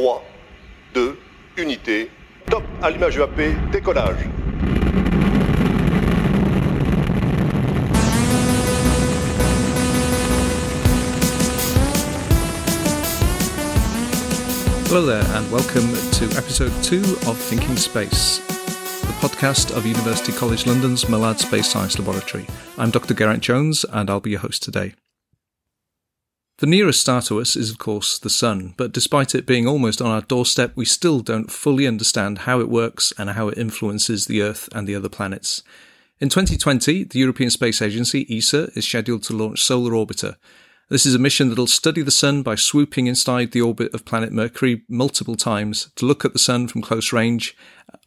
3, 2, unité. Top, allumage UAP, décollage. Hello there, and welcome to episode two of Thinking Space, the podcast of University College London's Mullard Space Science Laboratory. I'm Dr. Geraint Jones, and I'll be your host today. The nearest star to us is, of course, the Sun, but despite it being almost on our doorstep, we still don't fully understand how it works and how it influences the Earth and the other planets. In 2020, the European Space Agency, ESA, is scheduled to launch Solar Orbiter, this is a mission that'll study the Sun by swooping inside the orbit of planet Mercury multiple times to look at the Sun from close range,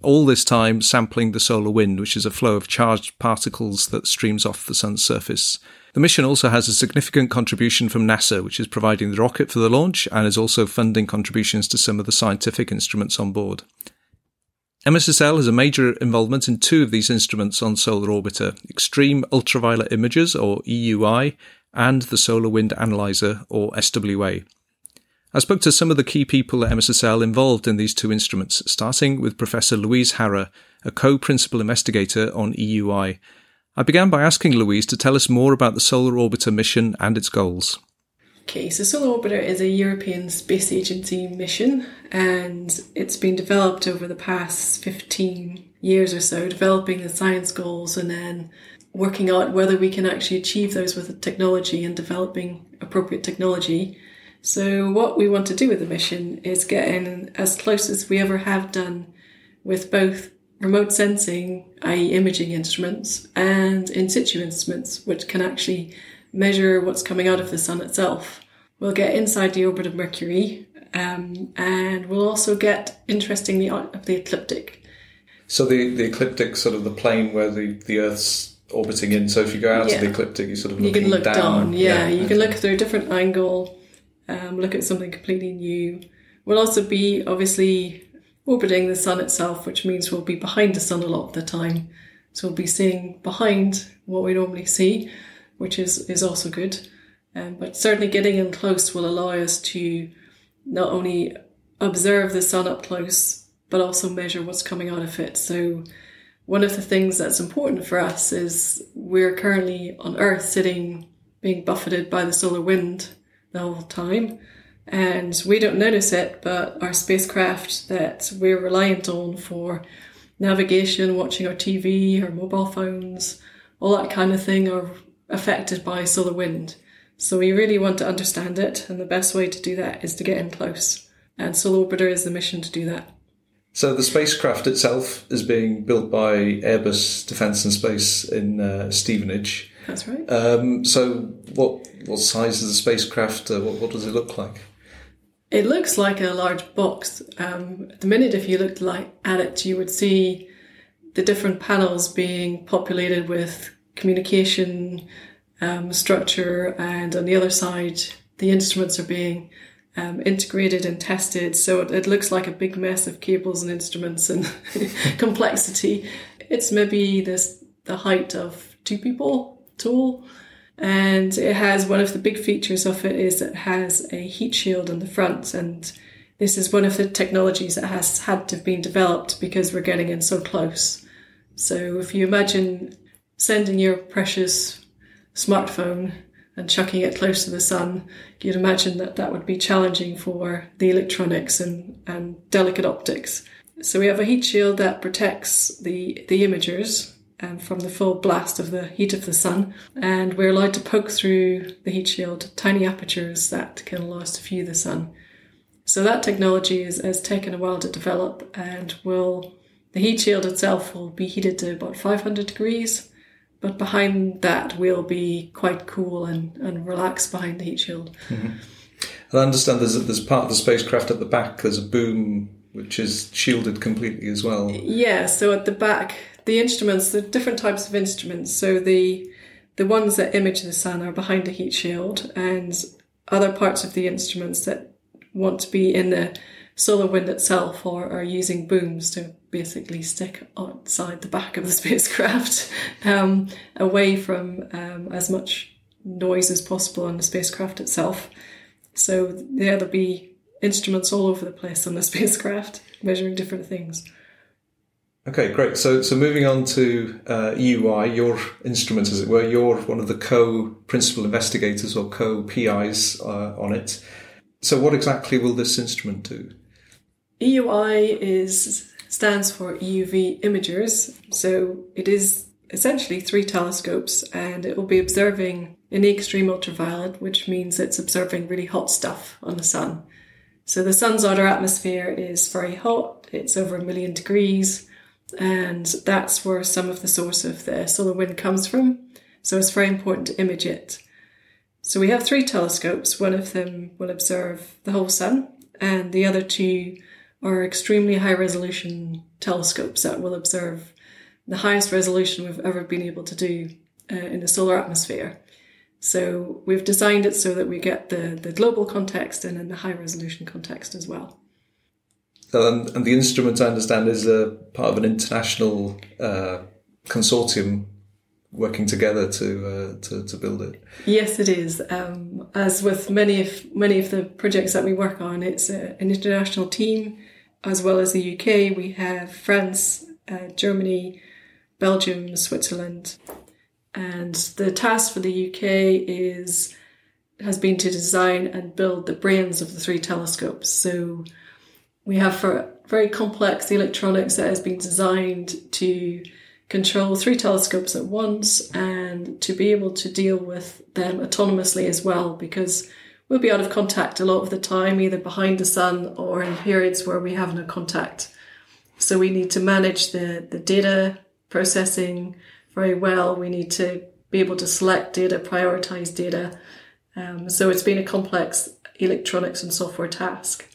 all this time sampling the solar wind, which is a flow of charged particles that streams off the Sun's surface. The mission also has a significant contribution from NASA, which is providing the rocket for the launch and is also funding contributions to some of the scientific instruments on board. MSSL has a major involvement in two of these instruments on Solar Orbiter Extreme Ultraviolet Imagers, or EUI, and the Solar Wind Analyzer, or SWA. I spoke to some of the key people at MSSL involved in these two instruments, starting with Professor Louise Harra, a co principal investigator on EUI. I began by asking Louise to tell us more about the Solar Orbiter mission and its goals. Okay, so Solar Orbiter is a European Space Agency mission and it's been developed over the past 15 years or so, developing the science goals and then working out whether we can actually achieve those with the technology and developing appropriate technology. So, what we want to do with the mission is get in as close as we ever have done with both remote sensing, i.e., imaging instruments, and in situ instruments, which can actually measure what's coming out of the sun itself. We'll get inside the orbit of Mercury, um, and we'll also get, interestingly, out of the ecliptic. So the, the ecliptic, sort of the plane where the, the Earth's orbiting in. So if you go out Yeah. to the ecliptic, you sort of You can look down, yeah, you can look through a different angle, um, look at something completely new. We'll also be obviously orbiting the sun itself, which means we'll be behind the sun a lot of the time. So we'll be seeing behind what we normally see, which is, is also good. Um, but certainly getting in close will allow us to not only observe the sun up close, but also measure what's coming out of it. So one of the things that's important for us is we're currently on Earth sitting being buffeted by the solar wind the whole time. And we don't notice it, but our spacecraft that we're reliant on for navigation, watching our TV, our mobile phones, all that kind of thing are affected by solar wind. So we really want to understand it, and the best way to do that is to get in close. And Solar Orbiter is the mission to do that. So the spacecraft itself is being built by Airbus Defence and Space in uh, Stevenage. That's right. Um, so what what size is the spacecraft? Uh, what, what does it look like? It looks like a large box. Um, at the minute, if you looked like at it, you would see the different panels being populated with communication um, structure, and on the other side, the instruments are being um, integrated and tested. So it, it looks like a big mess of cables and instruments and complexity. It's maybe this the height of two people tall. And it has one of the big features of it is it has a heat shield on the front, and this is one of the technologies that has had to have been developed because we're getting in so close. So if you imagine sending your precious smartphone and chucking it close to the sun, you'd imagine that that would be challenging for the electronics and, and delicate optics. So we have a heat shield that protects the, the imagers um, from the full blast of the heat of the sun, and we're allowed to poke through the heat shield tiny apertures that can allow us to view the sun. So that technology is, has taken a while to develop, and will the heat shield itself will be heated to about 500 degrees, but behind that we'll be quite cool and, and relaxed behind the heat shield. And I understand there's a, there's part of the spacecraft at the back. There's a boom which is shielded completely as well. Yeah, so at the back, the instruments, the different types of instruments. So the the ones that image the sun are behind the heat shield, and other parts of the instruments that want to be in the solar wind itself or are using booms to basically stick outside the back of the spacecraft, um, away from um, as much noise as possible on the spacecraft itself. So there'll be instruments all over the place on the spacecraft, measuring different things. Okay, great. So, so moving on to uh, EUI, your instrument, as it were, you're one of the co-principal investigators or co-PIs uh, on it. So, what exactly will this instrument do? EUI is stands for EUV imagers. So, it is essentially three telescopes, and it will be observing in the extreme ultraviolet, which means it's observing really hot stuff on the sun. So, the sun's outer atmosphere is very hot; it's over a million degrees and that's where some of the source of the solar wind comes from. So it's very important to image it. So we have three telescopes. One of them will observe the whole sun, and the other two are extremely high resolution telescopes that will observe the highest resolution we've ever been able to do uh, in the solar atmosphere. So we've designed it so that we get the, the global context and then the high resolution context as well. And, and, the instrument, I understand, is a part of an international uh, consortium working together to, uh, to, to build it. Yes, it is. Um, as with many of many of the projects that we work on, it's a, an international team, as well as the UK. We have France, uh, Germany, Belgium, Switzerland, and the task for the UK is has been to design and build the brains of the three telescopes. So we have for very complex electronics that has been designed to control three telescopes at once and to be able to deal with them autonomously as well because we'll be out of contact a lot of the time either behind the sun or in periods where we have no contact. So we need to manage the, the data processing very well. We need to be able to select data prioritize data. Um, so it's been a complex electronics and software task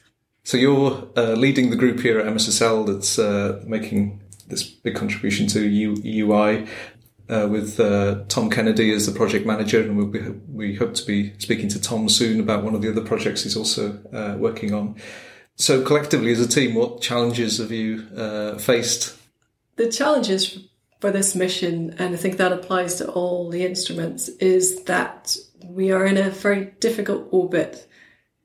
so you're uh, leading the group here at MSSL that's uh, making this big contribution to EUI uh, with uh, Tom Kennedy as the project manager, and we'll be, we hope to be speaking to Tom soon about one of the other projects he's also uh, working on. So collectively, as a team, what challenges have you uh, faced? The challenges for this mission, and I think that applies to all the instruments, is that we are in a very difficult orbit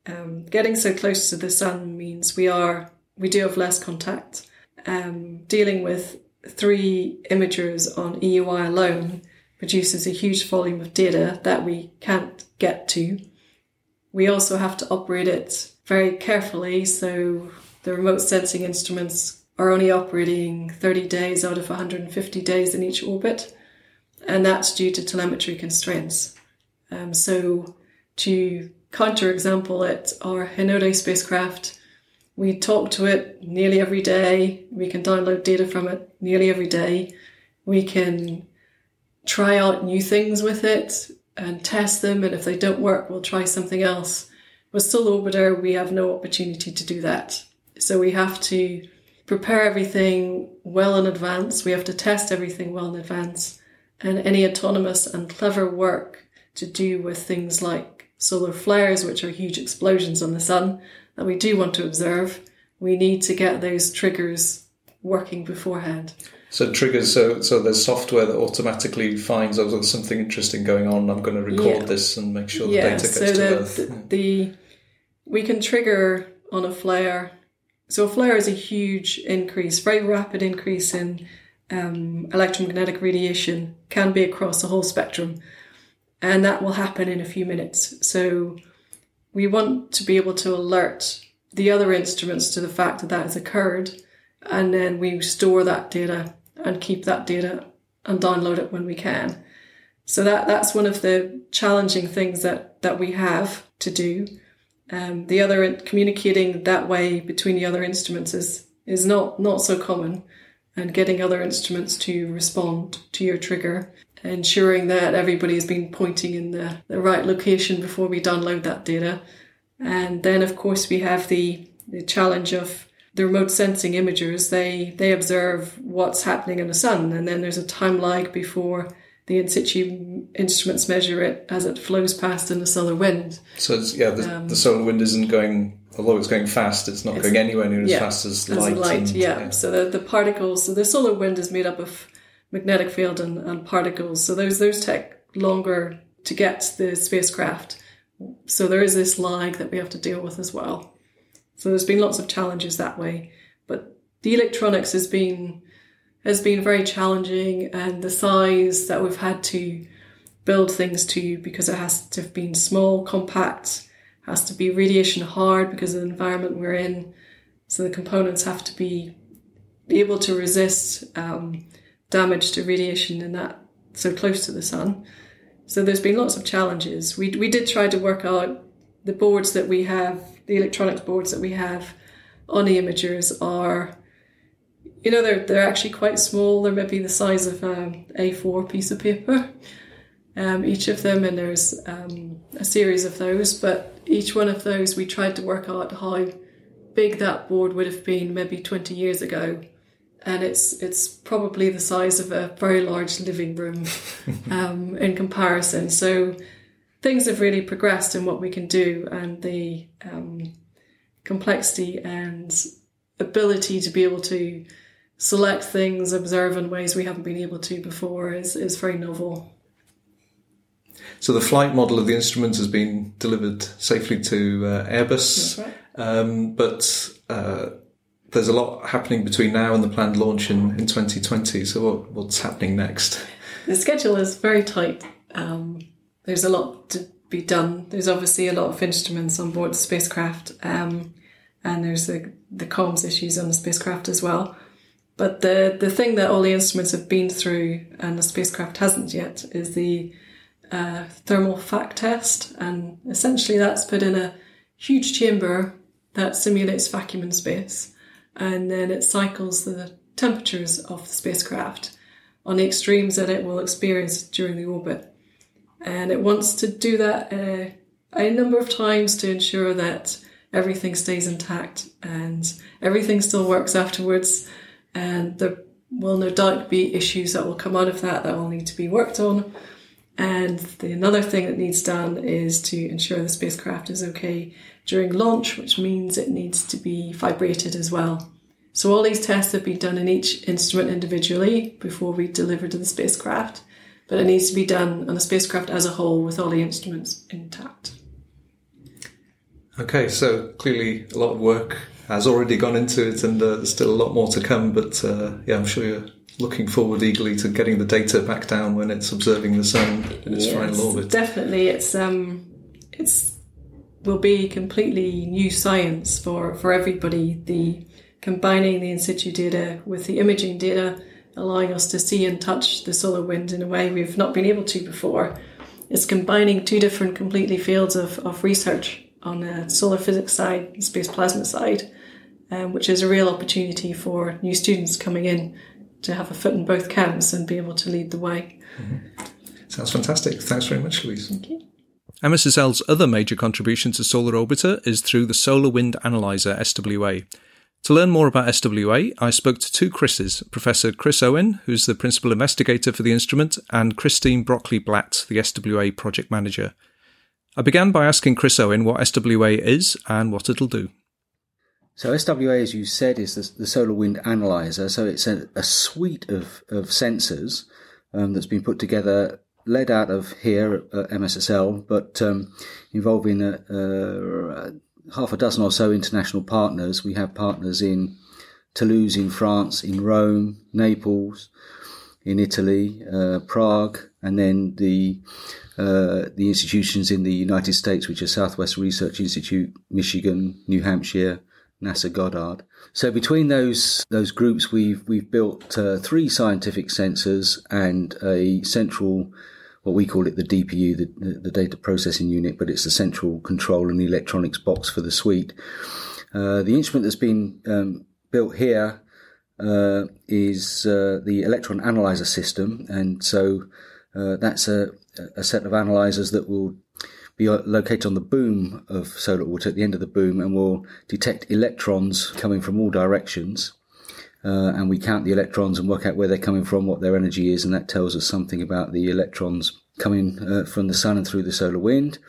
um, getting so close to the sun means we are we do have less contact. Um, dealing with three imagers on EUI alone produces a huge volume of data that we can't get to. We also have to operate it very carefully, so the remote sensing instruments are only operating 30 days out of 150 days in each orbit, and that's due to telemetry constraints. Um, so to counterexample it, our Hinode spacecraft. We talk to it nearly every day. We can download data from it nearly every day. We can try out new things with it and test them. And if they don't work, we'll try something else. With Solar Orbiter, we have no opportunity to do that. So we have to prepare everything well in advance. We have to test everything well in advance. And any autonomous and clever work to do with things like solar flares, which are huge explosions on the sun that we do want to observe, we need to get those triggers working beforehand. So triggers, so so there's software that automatically finds oh there's something interesting going on. I'm going to record yeah. this and make sure the yeah, data gets so the, to Earth. The, the we can trigger on a flare. So a flare is a huge increase, very rapid increase in um, electromagnetic radiation, can be across the whole spectrum and that will happen in a few minutes. So we want to be able to alert the other instruments to the fact that that has occurred, and then we store that data and keep that data and download it when we can. So that that's one of the challenging things that that we have to do. Um, the other communicating that way between the other instruments is is not not so common, and getting other instruments to respond to your trigger ensuring that everybody has been pointing in the, the right location before we download that data. And then, of course, we have the, the challenge of the remote sensing imagers. They, they observe what's happening in the sun, and then there's a time lag before the in situ instruments measure it as it flows past in the solar wind. So, yeah, the, um, the solar wind isn't going although it's going fast, it's not it's, going anywhere near as yeah, fast as light. As light, and, yeah. yeah. So the, the particles, so the solar wind is made up of magnetic field and, and particles. So those those take longer to get the spacecraft. So there is this lag that we have to deal with as well. So there's been lots of challenges that way. But the electronics has been has been very challenging and the size that we've had to build things to because it has to have been small, compact, has to be radiation hard because of the environment we're in. So the components have to be able to resist um, damage to radiation in that so close to the sun. So there's been lots of challenges. We we did try to work out the boards that we have, the electronics boards that we have on the imagers are, you know, they're they're actually quite small. They're maybe the size of a A4 piece of paper, um, each of them, and there's um, a series of those. But each one of those, we tried to work out how big that board would have been maybe 20 years ago and it's it's probably the size of a very large living room um, in comparison. So things have really progressed in what we can do, and the um, complexity and ability to be able to select things, observe in ways we haven't been able to before is is very novel. So the flight model of the instrument has been delivered safely to uh, Airbus, right. um, but uh, there's a lot happening between now and the planned launch in, in 2020. So what, what's happening next? The schedule is very tight. Um, there's a lot to be done. There's obviously a lot of instruments on board the spacecraft, um, and there's the, the comms issues on the spacecraft as well. But the, the thing that all the instruments have been through and the spacecraft hasn't yet is the uh, thermal vac test. And essentially, that's put in a huge chamber that simulates vacuum in space and then it cycles the temperatures of the spacecraft on the extremes that it will experience during the orbit. And it wants to do that uh, a number of times to ensure that everything stays intact and everything still works afterwards. And there will no doubt be issues that will come out of that that will need to be worked on. And the another thing that needs done is to ensure the spacecraft is okay during launch, which means it needs to be vibrated as well. So all these tests have been done in each instrument individually before we deliver to the spacecraft, but it needs to be done on the spacecraft as a whole with all the instruments intact. Okay, so clearly a lot of work has already gone into it, and uh, there's still a lot more to come. But uh, yeah, I'm sure you're looking forward eagerly to getting the data back down when it's observing the sun in its yes, final orbit. Definitely, it's um, it's will be completely new science for for everybody. The combining the in situ data with the imaging data, allowing us to see and touch the solar wind in a way we've not been able to before. It's combining two different completely fields of, of research on the solar physics side, space plasma side, um, which is a real opportunity for new students coming in to have a foot in both camps and be able to lead the way. Mm-hmm. Sounds fantastic. Thanks very much, Louise. Thank you. MSSL's other major contribution to Solar Orbiter is through the Solar Wind Analyzer SWA. To learn more about SWA, I spoke to two Chris's, Professor Chris Owen, who's the principal investigator for the instrument, and Christine Brockley Blatt, the SWA project manager. I began by asking Chris Owen what SWA is and what it'll do. So SWA, as you said, is the, solar wind analyzer. So it's a, a suite of, of sensors um, that's been put together, led out of here at MSSL, but um, involving a, a, half a dozen or so international partners. We have partners in Toulouse, in France, in Rome, Naples, in Italy, uh, Prague, and then the uh, the institutions in the United States, which are Southwest Research Institute, Michigan, New Hampshire, NASA Goddard. So between those those groups, we've we've built uh, three scientific sensors and a central what we call it the DPU, the, the data processing unit, but it's the central control and electronics box for the suite. Uh, the instrument that's been um, built here uh, is uh, the electron analyzer system, and so uh, that's a, a, set of analyzers that will be located on the boom of Solar Orbiter at the end of the boom and will detect electrons coming from all directions. Uh, and we count the electrons and work out where they're coming from, what their energy is, and that tells us something about the electrons coming uh, from the sun and through the solar wind.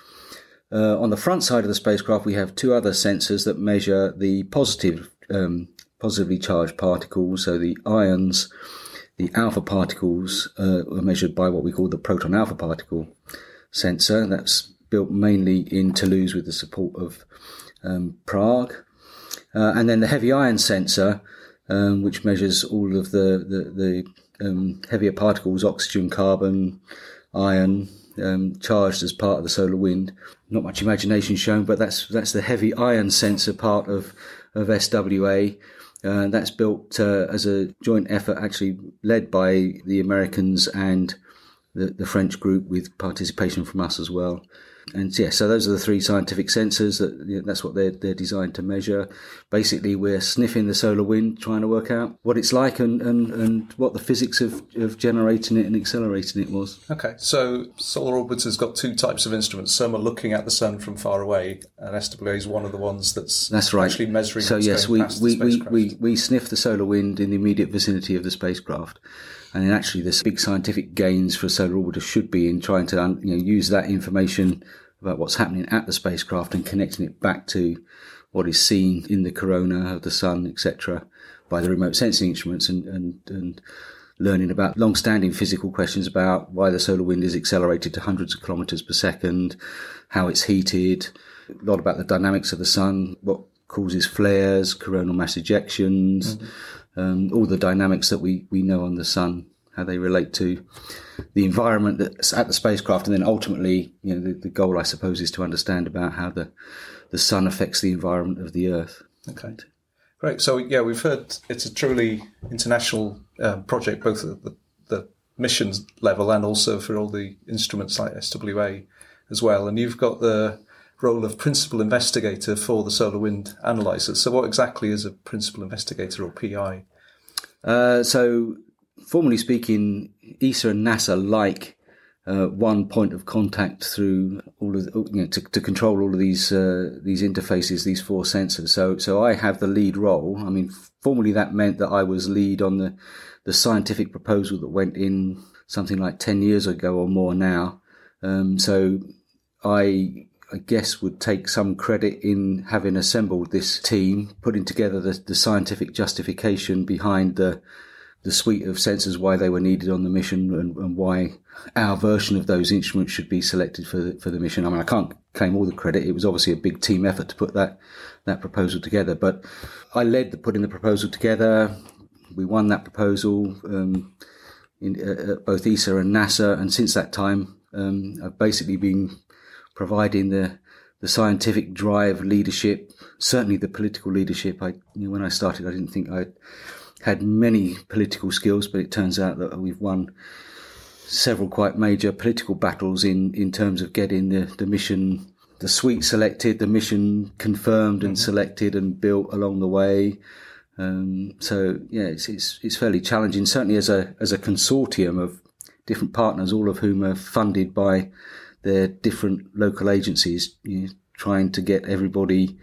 Uh, on the front side of the spacecraft, we have two other sensors that measure the positive, um, positively charged particles, so the ions. The alpha particles uh, are measured by what we call the proton alpha particle sensor. That's built mainly in Toulouse with the support of um, Prague. Uh, and then the heavy ion sensor, um, which measures all of the, the, the um, heavier particles, oxygen, carbon, iron, um, charged as part of the solar wind. Not much imagination shown, but that's that's the heavy ion sensor part of of SWA. Uh, that's built uh, as a joint effort, actually led by the Americans and the, the French group, with participation from us as well. And yeah, so those are the three scientific sensors that you know, that's what they're they're designed to measure. Basically, we're sniffing the solar wind, trying to work out what it's like and and, and what the physics of, of generating it and accelerating it was. Okay, so Solar Orbiter's got two types of instruments. Some are looking at the sun from far away, and SWA is one of the ones that's that's right. actually measuring. So yes, we we, we, we we sniff the solar wind in the immediate vicinity of the spacecraft. And actually, there's big scientific gains for solar orbiter should be in trying to you know, use that information about what's happening at the spacecraft and connecting it back to what is seen in the corona of the sun, etc., by the remote sensing instruments and, and, and learning about long-standing physical questions about why the solar wind is accelerated to hundreds of kilometers per second, how it's heated, a lot about the dynamics of the sun, what causes flares, coronal mass ejections, mm-hmm um, all the dynamics that we, we know on the sun, how they relate to the environment that's at the spacecraft, and then ultimately, you know, the, the goal, I suppose, is to understand about how the the sun affects the environment of the Earth. Okay, great. So yeah, we've heard it's a truly international uh, project, both at the, the missions level and also for all the instruments like SWA as well. And you've got the role of principal investigator for the solar wind analyzer. So, what exactly is a principal investigator or PI? Uh, so, formally speaking, ESA and NASA like uh, one point of contact through all of the, you know, to, to control all of these uh, these interfaces, these four sensors. So, so I have the lead role. I mean, formally that meant that I was lead on the the scientific proposal that went in something like ten years ago or more now. Um, so I I guess, would take some credit in having assembled this team, putting together the, the scientific justification behind the the suite of sensors, why they were needed on the mission, and, and, why our version of those instruments should be selected for the, for the mission. I mean, I can't claim all the credit. It was obviously a big team effort to put that that proposal together. But I led the putting the proposal together. We won that proposal um, in uh, both ESA and NASA, and since that time, um, I've basically been providing the the scientific drive, leadership, certainly the political leadership. I, you know, when I started, I didn't think I had many political skills, but it turns out that we've won several quite major political battles in, in terms of getting the, the mission, the suite selected, the mission confirmed and mm-hmm. selected and built along the way. Um, so yeah, it's, it's, it's fairly challenging, certainly as a, as a consortium of different partners, all of whom are funded by they're different local agencies you know, trying to get everybody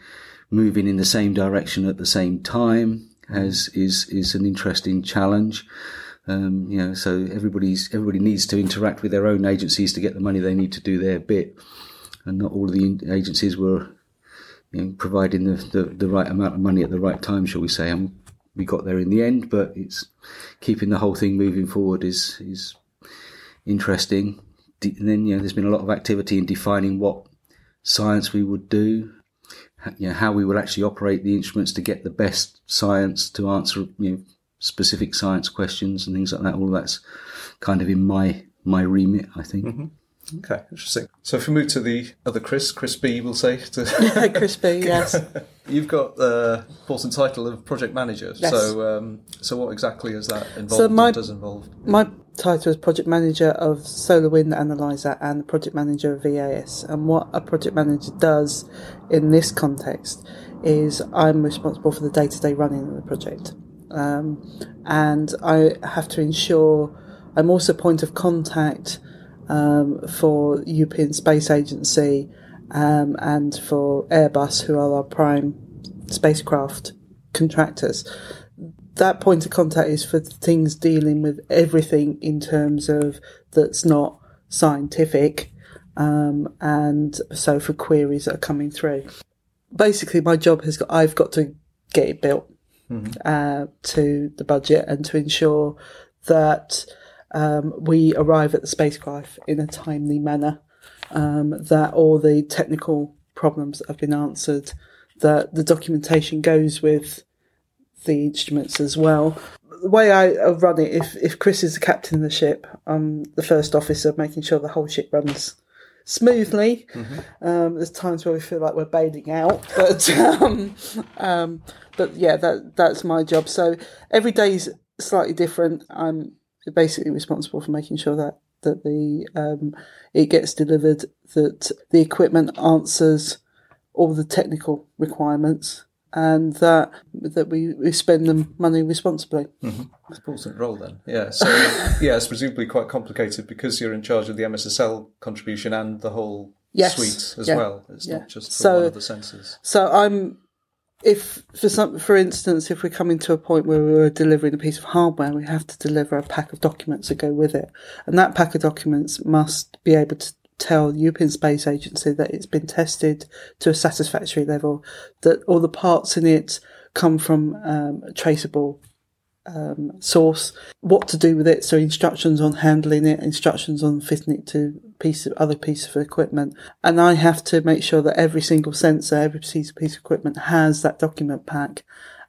moving in the same direction at the same time has is is an interesting challenge. Um, you know, so everybody's everybody needs to interact with their own agencies to get the money they need to do their bit, and not all of the agencies were you know, providing the, the, the right amount of money at the right time, shall we say? And we got there in the end, but it's keeping the whole thing moving forward is is interesting and then you know there's been a lot of activity in defining what science we would do, you know how we would actually operate the instruments to get the best science to answer you know specific science questions and things like that. All that's kind of in my my remit, I think. Mm-hmm. Okay, interesting. So if we move to the other Chris, Chris B, we'll say. To Chris B, yes. You've got the important title of project manager. Yes. So, um, so what exactly is that involved? So my, does involve? My title is project manager of Solar Wind Analyzer and project manager of EAS. And what a project manager does in this context is I'm responsible for the day-to-day running of the project, um, and I have to ensure I'm also point of contact um, for European Space Agency um, and for Airbus, who are our prime spacecraft contractors. That point of contact is for things dealing with everything in terms of that's not scientific, um, and so for queries that are coming through. Basically, my job has got I've got to get it built mm-hmm. uh, to the budget and to ensure that um, we arrive at the spacecraft in a timely manner, um, that all the technical problems have been answered that the documentation goes with the instruments as well. The way I run it, if if Chris is the captain of the ship, I'm the first officer, making sure the whole ship runs smoothly. Um, there's times where we feel like we're bailing out, but um, um, but yeah, that that's my job. So every day's slightly different. I'm basically responsible for making sure that that the um, it gets delivered, that the equipment answers all the technical requirements, and that that we, we spend the money responsibly. Mm-hmm. important role then. Yeah. So yeah, it's presumably quite complicated because you're in charge of the MSSL contribution and the whole Yes. suite as Yeah. well. It's Yeah. not just for So- one of the sensors. So I'm, if for some, for instance, if we're coming to a point where we're delivering a piece of hardware, we have to deliver a pack of documents that go with it, and that pack of documents must be able to tell the European Space Agency that it's been tested to a satisfactory level, that all the parts in it come from um, a traceable um, source, what to do with it. So instructions on handling it, instructions on fitting it to piece of other piece of equipment, and I have to make sure that every single sensor, every piece of equipment has that document pack.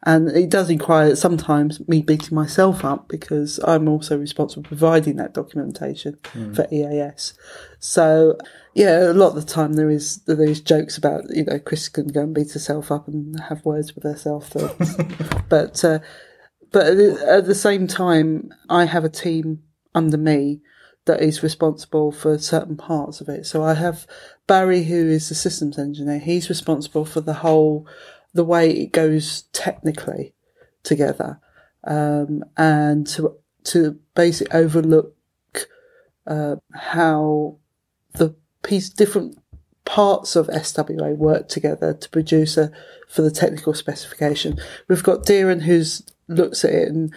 And it does require sometimes me beating myself up because I'm also responsible for providing that documentation for EAS. So yeah, a lot of the time there is there is jokes about you know Chris can go and beat herself up and have words with herself, but uh, but at the same time, I have a team under me that is responsible for certain parts of it. So I have Barry, who is the systems engineer. He's responsible for the whole, the way it goes technically together, um, and to to basically overlook uh, how the piece different parts of SWA work together to produce a for the technical specification. We've got Deeran who's looks at it and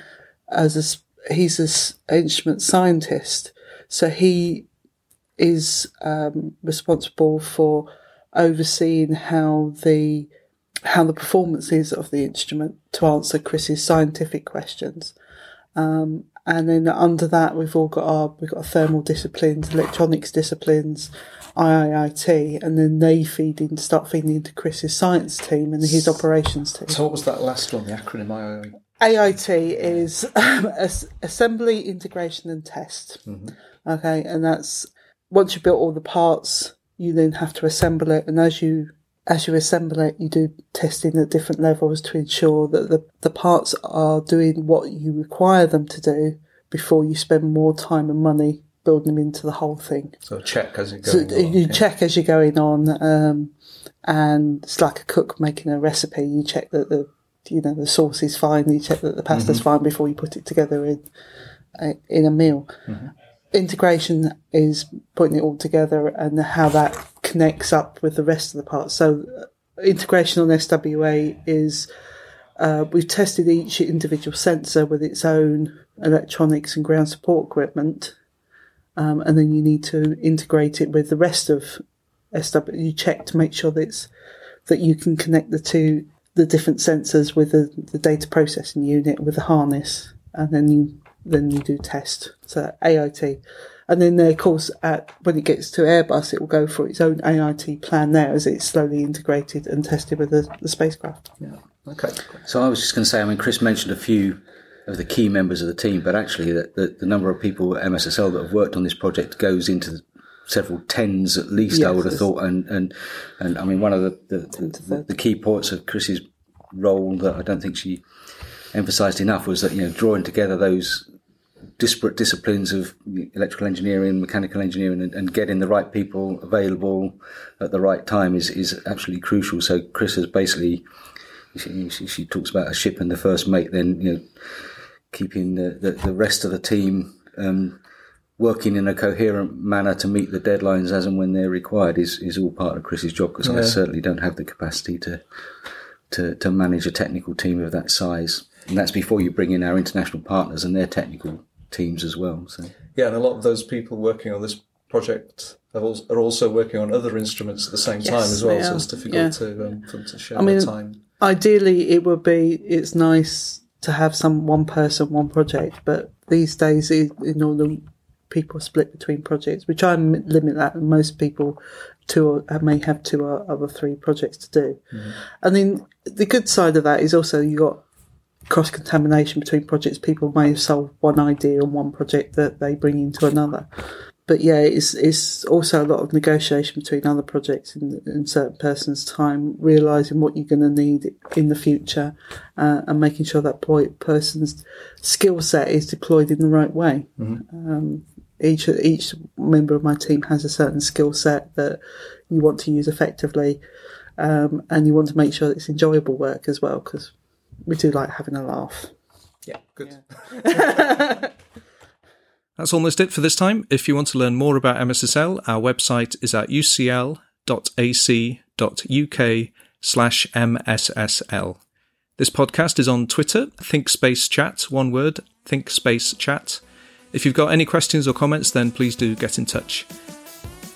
as a he's an instrument scientist, so he is um, responsible for overseeing how the how the performance is of the instrument to answer Chris's scientific questions. Um, and then under that, we've all got our we've got thermal disciplines, electronics disciplines, AIT, and then they feed in, start feeding into Chris's science team and his operations team. So what was that last one? The acronym IOI. AIT is um, assembly, integration, and test. Okay, and that's once you've built all the parts, you then have to assemble it, and as you as you assemble it, you do testing at different levels to ensure that the, the parts are doing what you require them to do before you spend more time and money building them into the whole thing. So check as you go. So along, you yeah. check as you're going on, um, and it's like a cook making a recipe. You check that the you know the sauce is fine. You check that the pasta's mm-hmm. fine before you put it together in uh, in a meal. Mm-hmm. Integration is putting it all together and how that connects up with the rest of the parts. So uh, integration on SWA is uh, we've tested each individual sensor with its own electronics and ground support equipment um, and then you need to integrate it with the rest of SW. You check to make sure that it's that you can connect the two the different sensors with the, the data processing unit with the harness, and then you then you do test. So AIT, and then of course at when it gets to Airbus, it will go for its own AIT plan there as it's slowly integrated and tested with the, the spacecraft. Yeah. Okay. So I was just going to say, I mean, Chris mentioned a few of the key members of the team, but actually, the, the, the number of people at MSSL that have worked on this project goes into several tens at least. I would have thought, and and and I mean, one of the the, the, the key points of Chris's role that I don't think she emphasised enough was that you know drawing together those disparate disciplines of electrical engineering, mechanical engineering, and, and getting the right people available at the right time is, is absolutely crucial. So Chris has basically, she, she, she talks about a ship and the first mate, then, you know, keeping the, the, the rest of the team, um, working in a coherent manner to meet the deadlines as and when they're required is, is all part of Chris's job because I certainly don't have the capacity to, to, to manage a technical team of that size. And that's before you bring in our international partners and their technical teams as well. So Yeah, and a lot of those people working on this project have al- are also working on other instruments at the same time as well. So it's difficult Yeah. to um, for them to share I mean, their time. Ideally, it would be it's nice to have some one person, one project, but these days, i- in all the people split between projects, we try and limit that. And most people two or I may have two or other three projects to do. And then the good side of that is also you got cross contamination between projects. People may have solved one idea on one project that they bring into another. But yeah, it's it's also a lot of negotiation between other projects in, in certain person's time, realizing what you're going to need in the future, uh, and making sure that person's skill set is deployed in the right way. Um, each each member of my team has a certain skill set that you want to use effectively, um, and you want to make sure that it's enjoyable work as well because we do like having a laugh. Yeah, good. That's almost it for this time. If you want to learn more about MSSL, our website is at ucl.ac.uk slash MSSL. This podcast is on Twitter, ThinkSpace Chat, one word, ThinkSpace Chat. If you've got any questions or comments, then please do get in touch.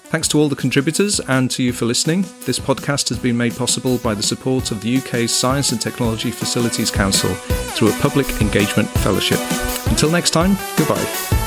Thanks to all the contributors and to you for listening. This podcast has been made possible by the support of the UK's Science and Technology Facilities Council through a public engagement fellowship. Until next time, goodbye.